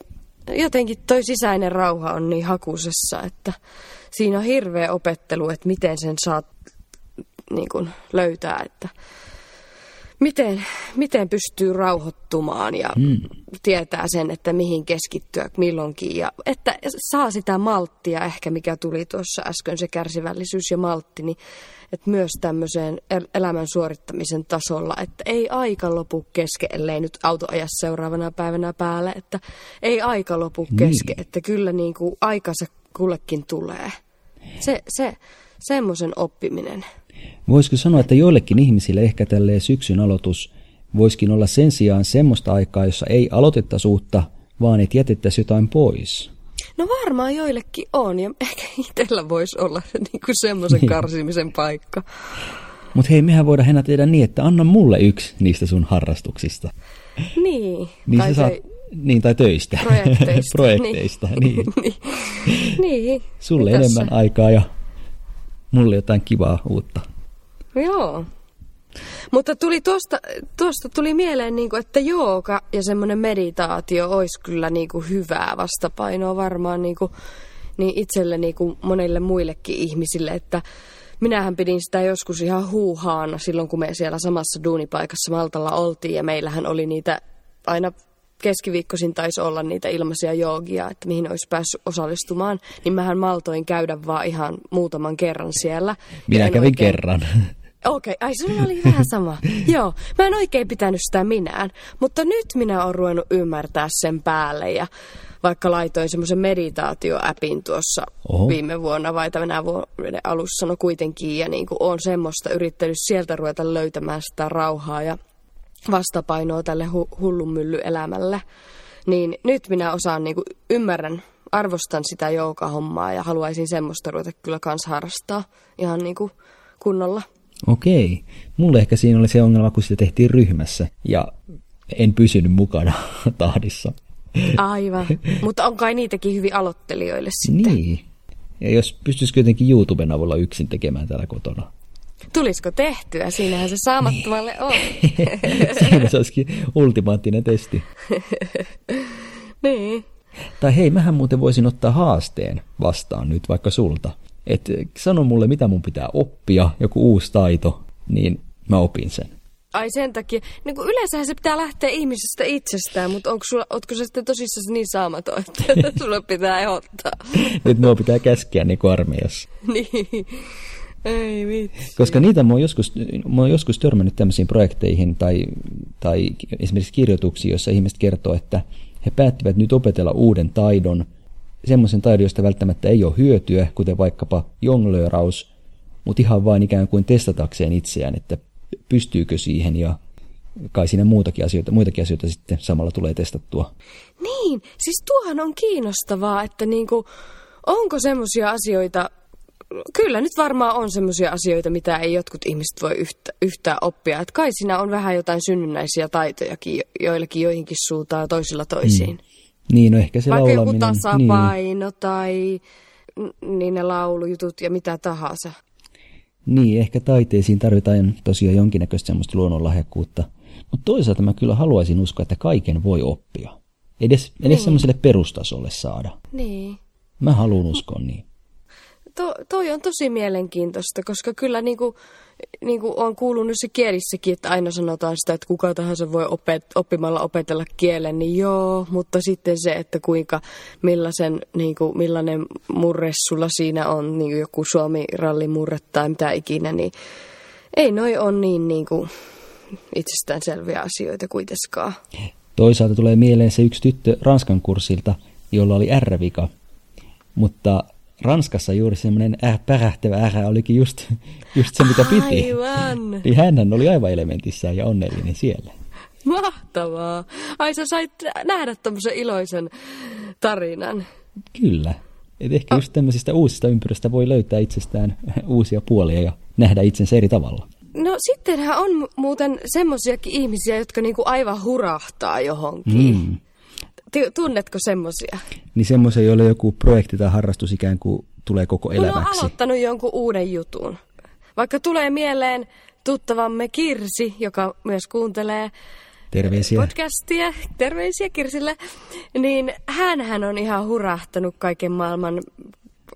jotenkin toi sisäinen rauha on niin hakusessa, että siinä on hirveä opettelu, että miten sen saat niin kuin löytää, että miten, miten pystyy rauhoittumaan ja mm. tietää sen, että mihin keskittyä milloinkin. Ja että saa sitä malttia ehkä, mikä tuli tuossa äsken, se kärsivällisyys ja maltti, niin että myös tämmöiseen el- elämän suorittamisen tasolla, että ei aika lopu kesken, ellei nyt auto aja seuraavana päivänä päälle, että ei aika lopu kesken, että kyllä niin kuin aikansa kullekin tulee. Se, se, semmoisen oppiminen. Voisiko sanoa, että joillekin ihmisille ehkä tälleen syksyn aloitus voisikin olla sen sijaan semmoista aikaa, jossa ei aloitettaisi uutta, vaan että jätettäisiin jotain pois? No varmaan joillekin on, ja ehkä itsellä voisi olla niin kuin semmoisen Niin. karsimisen paikka. Mutta hei, mehän voidaan Henna tehdä niin, että anna mulle yksi niistä sun harrastuksista. Niin. Niin tai saat, se- niin tai töistä. projekteista. Projekteista, niin. niin. niin. Sulle Mitäs enemmän aikaa ja mulle jotain kivaa uutta. Joo. Mutta tuli tuosta, tuosta tuli mieleen, niin kuin, että jooga ja semmoinen meditaatio olisi kyllä niin kuin hyvää vastapainoa varmaan niin kuin, niin itselle niin kuin monille muillekin ihmisille, että minähän pidin sitä joskus ihan huuhaana silloin, kun me siellä samassa duunipaikassa Maltalla oltiin ja meillähän oli niitä aina keskiviikkoisin taisi olla niitä ilmaisia joogia, että mihin olisi päässyt osallistumaan, niin mähän maltoin käydä vaan ihan muutaman kerran siellä. Minä kävin oikein- kerran. Okei, ai sulla oli vähän sama. Joo, mä en oikein pitänyt sitä minään, mutta nyt minä olen ruvennut ymmärtää sen päälle ja vaikka laitoin semmoisen meditaatioäpin tuossa Oho. viime vuonna vai tänä vuoden alussa, no kuitenkin, ja niin kuin olen semmoista yrittänyt sieltä ruveta löytämään sitä rauhaa ja vastapainoa tälle hu- hullunmyllyelämälle, niin nyt minä osaan, niin kuin, ymmärrän, arvostan sitä joukahommaa ja haluaisin semmoista ruveta kyllä kans harrastaa ihan niin kuin kunnolla. Okei. Mulle ehkä siinä oli se ongelma, kun sitä tehtiin ryhmässä. Ja en pysynyt mukana tahdissa. Aivan, mutta on kai niitäkin hyvin aloittelijoille sitten. Niin. Ja jos pystyisikö jotenkin YouTuben avulla yksin tekemään täällä kotona. Tulisiko tehtyä? Siinähän se saamattomalle on. Siinä se olisikin ultimaattinen testi. niin. Tai hei, mähän muuten voisin ottaa haasteen vastaan nyt vaikka sulta. Että sano mulle, mitä mun pitää oppia, joku uusi taito, niin mä opin sen. Ai sen takia. Niin kuin yleensähän se pitää lähteä ihmisestä itsestään, mutta onko sulla, ootko sä sitten tosissaan niin saamaton, että sulla pitää ehdottaa? Nyt mua pitää käskeä niin kuin armeijassa. niin. Ei vitsi. Koska niitä mä oon joskus, mä oon joskus törmännyt tämmöisiin projekteihin tai, tai esimerkiksi kirjoituksiin, joissa ihmiset kertoo, että he päättivät nyt opetella uuden taidon, semmoisen taidon, josta välttämättä ei ole hyötyä, kuten vaikkapa jonglööraus, mutta ihan vain ikään kuin testatakseen itseään, että pystyykö siihen ja kai siinä muutakin asioita, muitakin asioita sitten samalla tulee testattua. Niin, siis tuohan on kiinnostavaa, että niinku, onko semmoisia asioita, kyllä nyt varmaan on semmoisia asioita, mitä ei jotkut ihmiset voi yhtä, yhtään oppia. Että kai siinä on vähän jotain synnynnäisiä taitojakin joillakin joihinkin suuntaan ja toisilla toisiin. Mm. Niin, no ehkä se Vaikka laulaminen. joku tasapaino niin. tai niin ne laulujutut ja mitä tahansa. Niin, ehkä taiteisiin tarvitaan tosiaan jonkinnäköistä semmoista luonnonlahjakkuutta. Mutta toisaalta mä kyllä haluaisin uskoa, että kaiken voi oppia. Edes, edes niin. semmoiselle perustasolle saada. Niin. Mä haluan uskoa niin. To, toi on tosi mielenkiintoista, koska kyllä niinku, niinku on kuulunut se kielissäkin, että aina sanotaan sitä, että kuka tahansa voi opet, oppimalla opetella kielen, niin joo, mutta sitten se, että kuinka, millaisen, niinku, millainen murre sulla siinä on, niin joku Suomi-rallin murre tai mitä ikinä, niin ei noi on niin niinku, itsestäänselviä asioita kuitenkaan. Toisaalta tulee mieleen se yksi tyttö Ranskan kurssilta, jolla oli R-vika, mutta Ranskassa juuri semmoinen äh, pärähtävä äh olikin just, just se, mitä piti. Aivan. Niin hänhän oli aivan elementissään ja onnellinen siellä. Mahtavaa. Ai sä sait nähdä tämmöisen iloisen tarinan. Kyllä. Et ehkä just tämmöisistä uusista ympyröistä voi löytää itsestään uusia puolia ja nähdä itsensä eri tavalla. No sittenhän on muuten semmoisiakin ihmisiä, jotka niinku aivan hurahtaa johonkin. Mm. Tunnetko semmoisia? Niin semmoisia, joille joku projekti tai harrastus ikään kuin tulee koko elämäksi. Kun on aloittanut jonkun uuden jutun. Vaikka tulee mieleen tuttavamme Kirsi, joka myös kuuntelee Terveisiä. podcastia, terveisiä Kirsille, niin hän on ihan hurahtanut kaiken maailman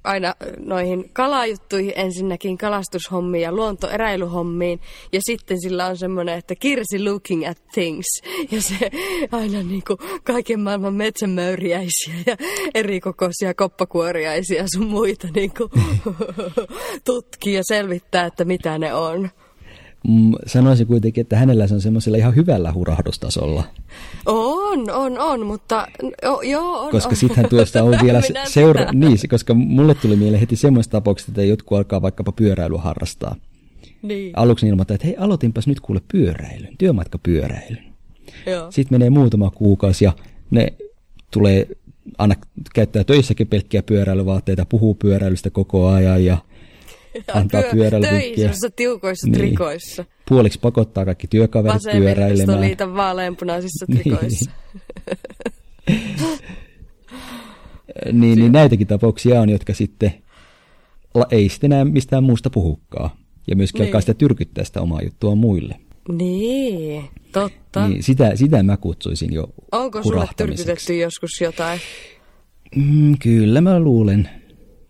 aina noihin kalajuttuihin ensinnäkin kalastushommiin ja luontoeräilyhommiin. Ja sitten sillä on semmoinen, että Kirsi looking at things. Ja se aina niin kuin kaiken maailman metsämöyriäisiä ja erikokoisia koppakuoriaisia sun muita niin kuin tutkii ja selvittää, että mitä ne on. Mm, sanoisin kuitenkin, että hänellä se on semmoisella ihan hyvällä hurahdustasolla. On, on, on, mutta jo, joo, on, Koska on. sittenhän tuosta on vielä seura... Niin, koska mulle tuli mieleen heti semmoista tapauksesta, että jotkut alkaa vaikkapa pyöräilyä harrastaa. Niin. Aluksi ilmoittaa, että hei, aloitinpas nyt kuule pyöräilyn, työmatkapyöräilyn. Joo. Sitten menee muutama kuukausi ja ne tulee, aina käyttää töissäkin pelkkiä pyöräilyvaatteita, puhuu pyöräilystä koko ajan ja antaa työ, pyöräilyvinkkiä. Töissä tiukoissa Niin. trikoissa. Puoliksi pakottaa kaikki työkaverit pyöräilemään. Vasemmistoliiton vaaleanpunaisissa trikoissa. Niin, niin näitäkin tapauksia on, jotka sitten ei sitten enää mistään muusta puhukaan. Ja myöskin Niin. alkaa sitä tyrkyttää sitä omaa juttua muille. niin, totta. Niin sitä, sitä mä kutsuisin jo Onko sulle tyrkytetty joskus jotain? Mm, kyllä mä luulen.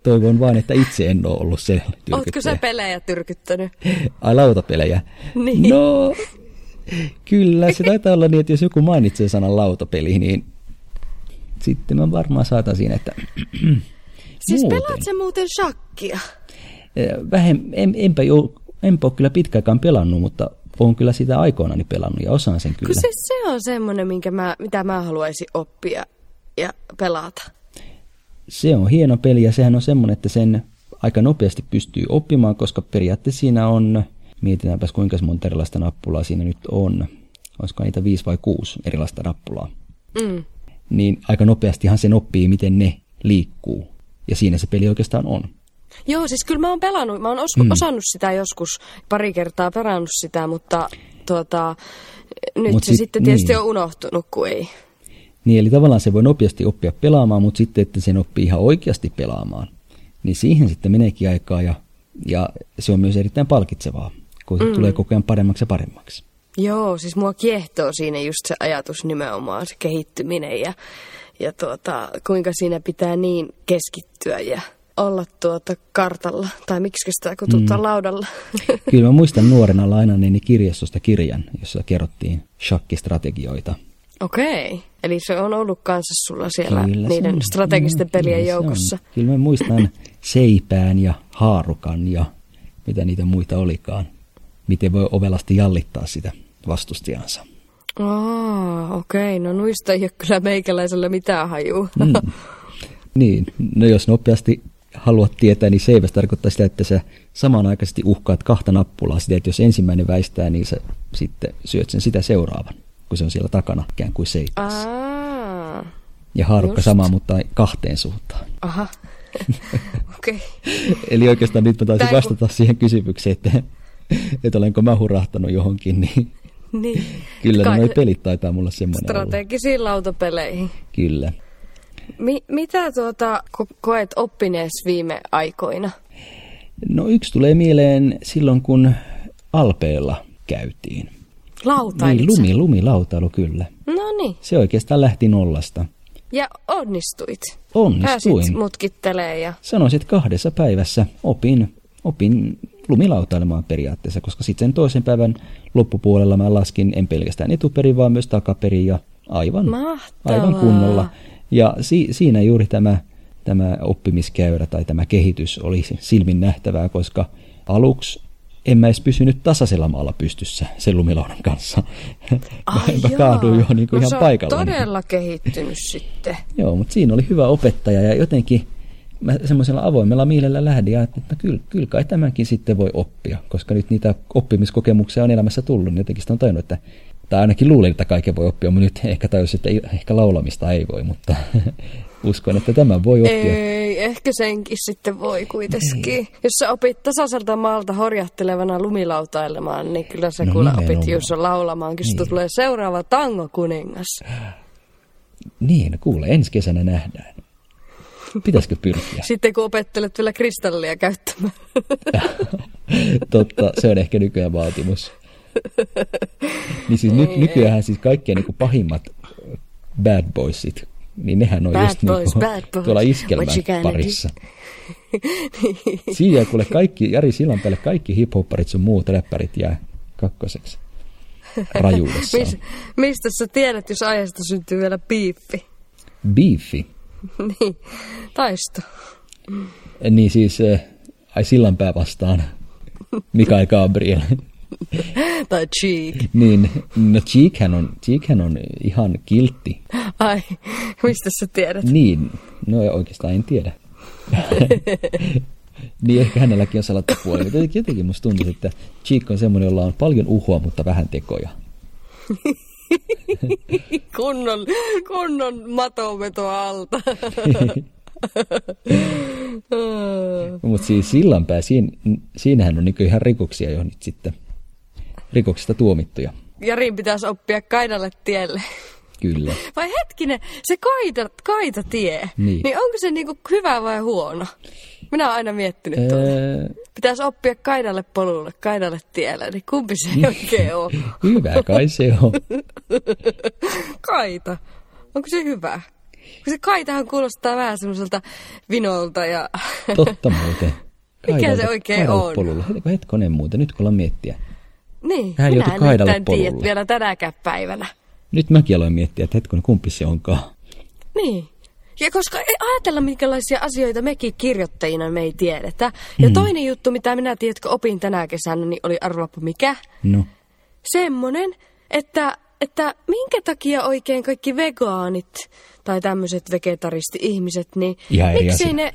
Toivon vain, että itse en ole ollut se Ootko tyrkyttäjä. sä pelejä tyrkyttänyt? Ai lautapelejä? Niin. No, kyllä se taitaa olla niin, että jos joku mainitsee sanan lautapeli, niin sitten mä varmaan saatan siinä, että Siis muuten. pelaat sä muuten shakkia? Vähem, en, enpä, jo, enpä ole kyllä pitkäaikaan pelannut, mutta olen kyllä sitä aikoinani pelannut ja osaan sen kyllä. Kun siis se on semmoinen, minkä mä, mitä mä haluaisin oppia ja pelata. Se on hieno peli ja sehän on semmoinen, että sen aika nopeasti pystyy oppimaan, koska periaatteessa siinä on, mietitäänpäs kuinka monta erilaista nappulaa siinä nyt on, olisiko niitä viisi vai kuusi erilaista nappulaa, Mm. niin aika nopeastihan sen oppii, miten ne liikkuu. Ja siinä se peli oikeastaan on. Joo, siis kyllä mä oon pelannut, mä oon osku, mm. osannut sitä joskus, pari kertaa pelannut sitä, mutta tuota, nyt Mut se sit- sitten tietysti niin. on unohtunut, kun ei. Niin, eli tavallaan se voi nopeasti oppia pelaamaan, mutta sitten, että sen oppii ihan oikeasti pelaamaan, niin siihen sitten meneekin aikaa ja, ja se on myös erittäin palkitsevaa, kun mm. tulee koko ajan paremmaksi ja paremmaksi. Joo, siis mua kiehtoo siinä just se ajatus nimenomaan, se kehittyminen ja, ja tuota, kuinka siinä pitää niin keskittyä ja olla tuota kartalla, tai miksi sitä kutsutaan mm. laudalla. Kyllä mä muistan nuorena lainanneeni kirjastosta kirjan, jossa kerrottiin shakkistrategioita. Okei, eli se on ollut kanssa sulla siellä Kyllä niiden on. strategisten Kyllä, pelien kyllä joukossa. on. Kyllä mä muistan seipään ja haarukan ja mitä niitä muita olikaan. Miten voi ovelasti jallittaa sitä vastustajansa. Aa, okei, no nuista ei ole kyllä meikäläisellä mitään hajua. Mm. Niin, no jos nopeasti haluat tietää, niin seiväs tarkoittaa sitä, että sä samanaikaisesti uhkaat kahta nappulaa. Sitä, että jos ensimmäinen väistää, niin sä sitten syöt sen sitä seuraavan, kun se on siellä takana ikään kuin seipässä. Aa, Ja haarukka just. sama, mutta kahteen suuntaan. aha, okei. Eli oikeastaan nyt mä taisin Tää kun- vastata siihen kysymykseen, että, että olenko mä hurahtanut johonkin, niin Niin. kyllä ne noi pelit taitaa mulla semmoinen olla. Strategisiin lautapeleihin. Kyllä. Mi- mitä tuota ko- koet oppinees viime aikoina? No yksi tulee mieleen silloin, kun Alpeella käytiin. Lautailit Niin, lumi, lumilautailu kyllä. No niin, Se oikeastaan lähti nollasta. ja onnistuit. Onnistuin. Pääsit mutkittelee ja... Sanoisin, että kahdessa päivässä opin, opin lumilautailemaan periaatteessa, koska sitten sen toisen päivän loppupuolella mä laskin en pelkästään etuperin, vaan myös takaperin ja aivan, Mahtavaa. aivan kunnolla. Ja si, siinä juuri tämä, tämä oppimiskäyrä tai tämä kehitys oli silmin nähtävää, koska aluksi en mä edes pysynyt tasaisella maalla pystyssä sen lumilaudan kanssa. Ai mä jaa. kaaduin jo niin kuin no, ihan paikalla. todella kehittynyt sitten. Joo, mutta siinä oli hyvä opettaja ja jotenkin mä semmoisella avoimella mielellä lähdin ja että no kyllä, kyllä kai tämänkin sitten voi oppia, koska nyt niitä oppimiskokemuksia on elämässä tullut, niin jotenkin sitä on tajunnut, että tai ainakin luulin, että kaiken voi oppia, mutta nyt ehkä tajusin, että ei- ehkä laulamista ei voi, mutta uskon, että tämän voi oppia. Ei, ehkä senkin sitten voi kuitenkin. Jos sä opit tasaiselta maalta horjahtelevana lumilautailemaan, niin kyllä sä No kuule opit just laulamaan. Kyllä niin. tulee seuraava tango kuningas. Niin, kuule, ensi kesänä nähdään. Pitäisikö pyrkiä? Sitten kun opettelet vielä kristallia käyttämään. Totta, se on ehkä nykyään vaatimus. Niin siis ny, nykyään siis kaikkien niin pahimmat bad boysit, niin nehän on Bad just boys, niin bad boys. tuolla iskelmän parissa. Siinä kuule kaikki, Jari Sillanpäälle kaikki hiphopparit sun muut räppärit jää kakkoseksi rajuudessaan. Mis, mistä sä tiedät, jos aiheesta syntyy vielä piippi? Beefi. niin, taisto. Niin siis, äh, ai Sillanpää vastaan Mikael Gabriel. tai cheek. niin, no Cheekhän on, Cheekhän on ihan kiltti. Ai, mistä sä tiedät? Niin, no oikeastaan en tiedä. niin ehkä hänelläkin on salattu puoli, mutta jotenkin, jotenkin musta tuntuu, että Cheek on semmoinen, jolla on paljon uhoa, mutta vähän tekoja. kunnon, kunnon matonvetoa alta. Mutta siis sillanpää, siinä, siinähän on niin ihan rikoksia jo nyt sitten, rikoksista tuomittuja. Jarin pitäisi oppia kaidalle tielle. Kyllä. Vai hetkinen, se kaita, kaitatie, Niin. niin onko se niinku hyvä vai huono? Minä olen aina miettinyt tuota. Öö, Pitäisi oppia kaidalle polulle, kaidalle tielle, niin kumpi se oikein on? hyvä kai se on. Kaita. Onko se hyvä? Kun se kaitahan kuulostaa vähän semmoiselta vinolta ja... Totta muuten. Mikä se oikein on? Polulla. Hetkonen muuten, nyt kun ollaan miettiä. Niin, Hän minä en nimittäin tiedä vielä tänäkään päivänä. Nyt mäkin aloin miettiä, että hetkonen, kumpi se onkaan. Niin. Ja koska ei ajatella, minkälaisia asioita mekin kirjoittajina me ei tiedetä. Ja toinen juttu, mitä minä tiedätkö opin tänä kesänä, niin oli arvaappa mikä? No, Semmonen, että, että minkä takia oikein kaikki vegaanit tai tämmöiset vegetaristi-ihmiset, niin Ihan eri miksei asia. ne...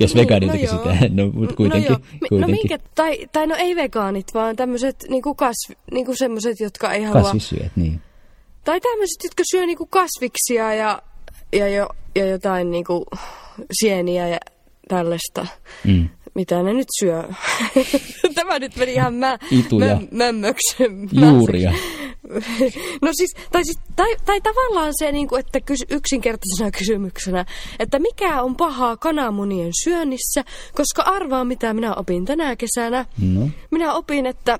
Jos niin, vegaaniltakin joo. sitä, no, mut kuitenkin, No, joo. Mi- no kuitenkin. minkä, tai, tai no ei vegaanit, vaan tämmöiset niinku kasvi, niinku semmoiset, jotka ei halua... kasvissyöt, niin. Tai tämmöiset, jotka syö niinku kasviksia ja, ja, jo, ja jotain niinku sieniä ja tällaista. Mm. mitä ne nyt syö. Tämä nyt meni ihan mä, Ituja. mä, mämmöksi. Juuria. No siis, tai, siis, tai, tai tavallaan se, niin kuin, että kys, yksinkertaisena kysymyksenä, että mikä on pahaa kananmunien syönnissä, koska arvaa mitä minä opin tänä kesänä. No. Minä opin, että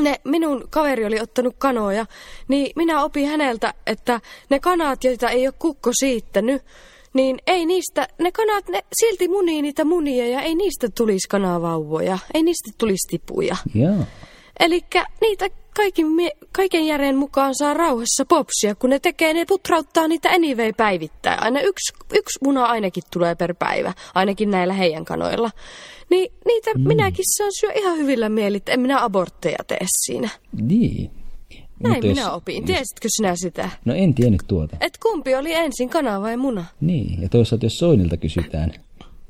ne, minun kaveri oli ottanut kanoja, niin minä opin häneltä, että ne kanat, joita ei ole kukko siittänyt, niin ei niistä, ne kanat, ne silti munii niitä munia ja ei niistä tulisi kanavauvoja, ei niistä tulisi tipuja. Joo. Eli niitä kaiken, kaiken järjen mukaan saa rauhassa popsia, kun ne tekee, ne putrauttaa niitä anyway päivittäin. Aina yksi, yksi muna ainakin tulee per päivä, ainakin näillä heidän kanoilla. Niin niitä mm. minäkin saan syö ihan hyvillä mielit, en minä abortteja tee siinä. Niin. Näin Mut minä opin. Tiesitkö sinä sitä? No en tiennyt tuota. Et kumpi oli ensin, kana vai muna? Niin, ja toisaalta jos Soinilta kysytään,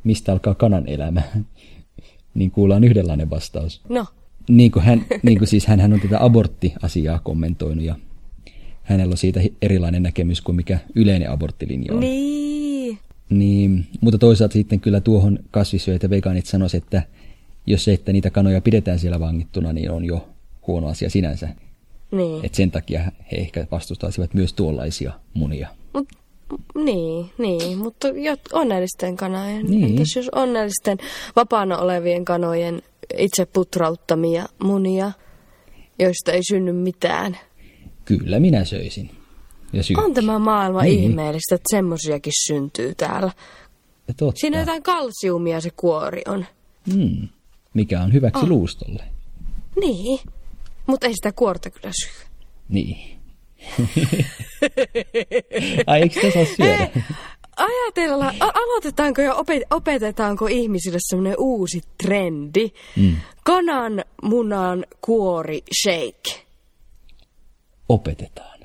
mistä alkaa kanan elämä, niin kuullaan yhdenlainen vastaus. No. Niin kuin, hän, niin kuin siis hän on tätä aborttiasiaa kommentoinut ja hänellä on siitä erilainen näkemys kuin mikä yleinen aborttilinja on. Niin. Niin, mutta toisaalta sitten kyllä tuohon kasvissyöjät ja vegaanit sanoisivat, että jos se, että niitä kanoja pidetään siellä vangittuna, niin on jo huono asia sinänsä. Niin. Et sen takia he ehkä vastustaisivat myös tuollaisia munia. Mut, niin, niin, mutta onnellisten kanojen. Niin. Entäs jos onnellisten vapaana olevien kanojen itse putrauttamia munia, joista ei synny mitään? Kyllä minä söisin. Ja on tämä maailma niin. ihmeellistä, että semmosiakin syntyy täällä. Ja totta. Siinä jotain kalsiumia se kuori on. Hmm. Mikä on hyväksi oh. luustolle. Niin. Mutta ei sitä kuorta kyllä syö. Niin. Ai, eikö sitä saa syödä? Ajatellaan, aloitetaanko ja opetetaanko ihmisille semmoinen uusi trendi? Mm. Kanan munan kuori shake. Opetetaan.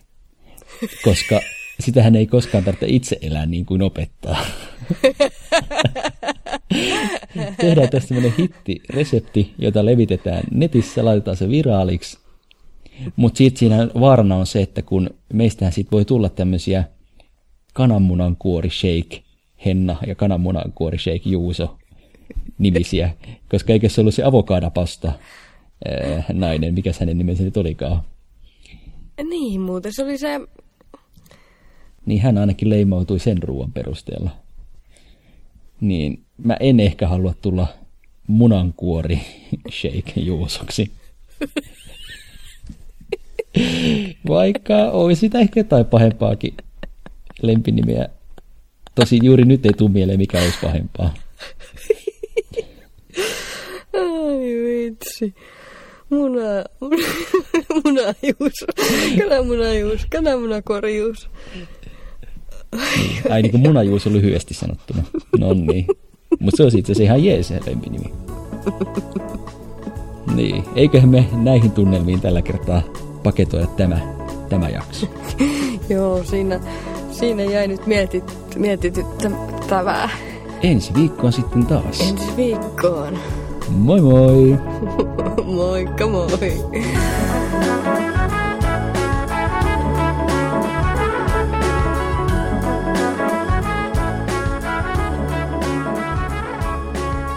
Koska sitähän ei koskaan tarvitse itse elää niin kuin opettaa. Tehdään tästä semmoinen hitti-resepti, jota levitetään netissä, laitetaan se viraaliksi. Mutta sitten siinä vaarana on se, että kun meistähän siitä voi tulla tämmöisiä kananmunan kuori shake Henna ja kananmunan kuori shake Juuso nimisiä, koska eikö se ollut se avokadapasta ää, nainen, mikä hänen nimensä nyt olikaan? Niin, muuten se oli se... Niin hän ainakin leimautui sen ruoan perusteella niin mä en ehkä halua tulla munankuori shake juusoksi. Vaikka olisi sitä ehkä jotain pahempaakin lempinimeä. Tosi juuri nyt ei tule mieleen, mikä olisi pahempaa. Ai vitsi. Muna, munajuus, kananmunajuus, kananmunakorjuus. Niin. Ai niin kuin munajuus on lyhyesti sanottuna. No niin. Mutta se on itse asiassa ihan jees lempinimi. Niin, eiköhän me näihin tunnelmiin tällä kertaa paketoida tämä, tämä jakso. Joo, siinä, siinä jäi nyt mietit, mietityttävää. Ensi viikkoon sitten taas. Ensi viikkoon. Moi moi! Moikka moi!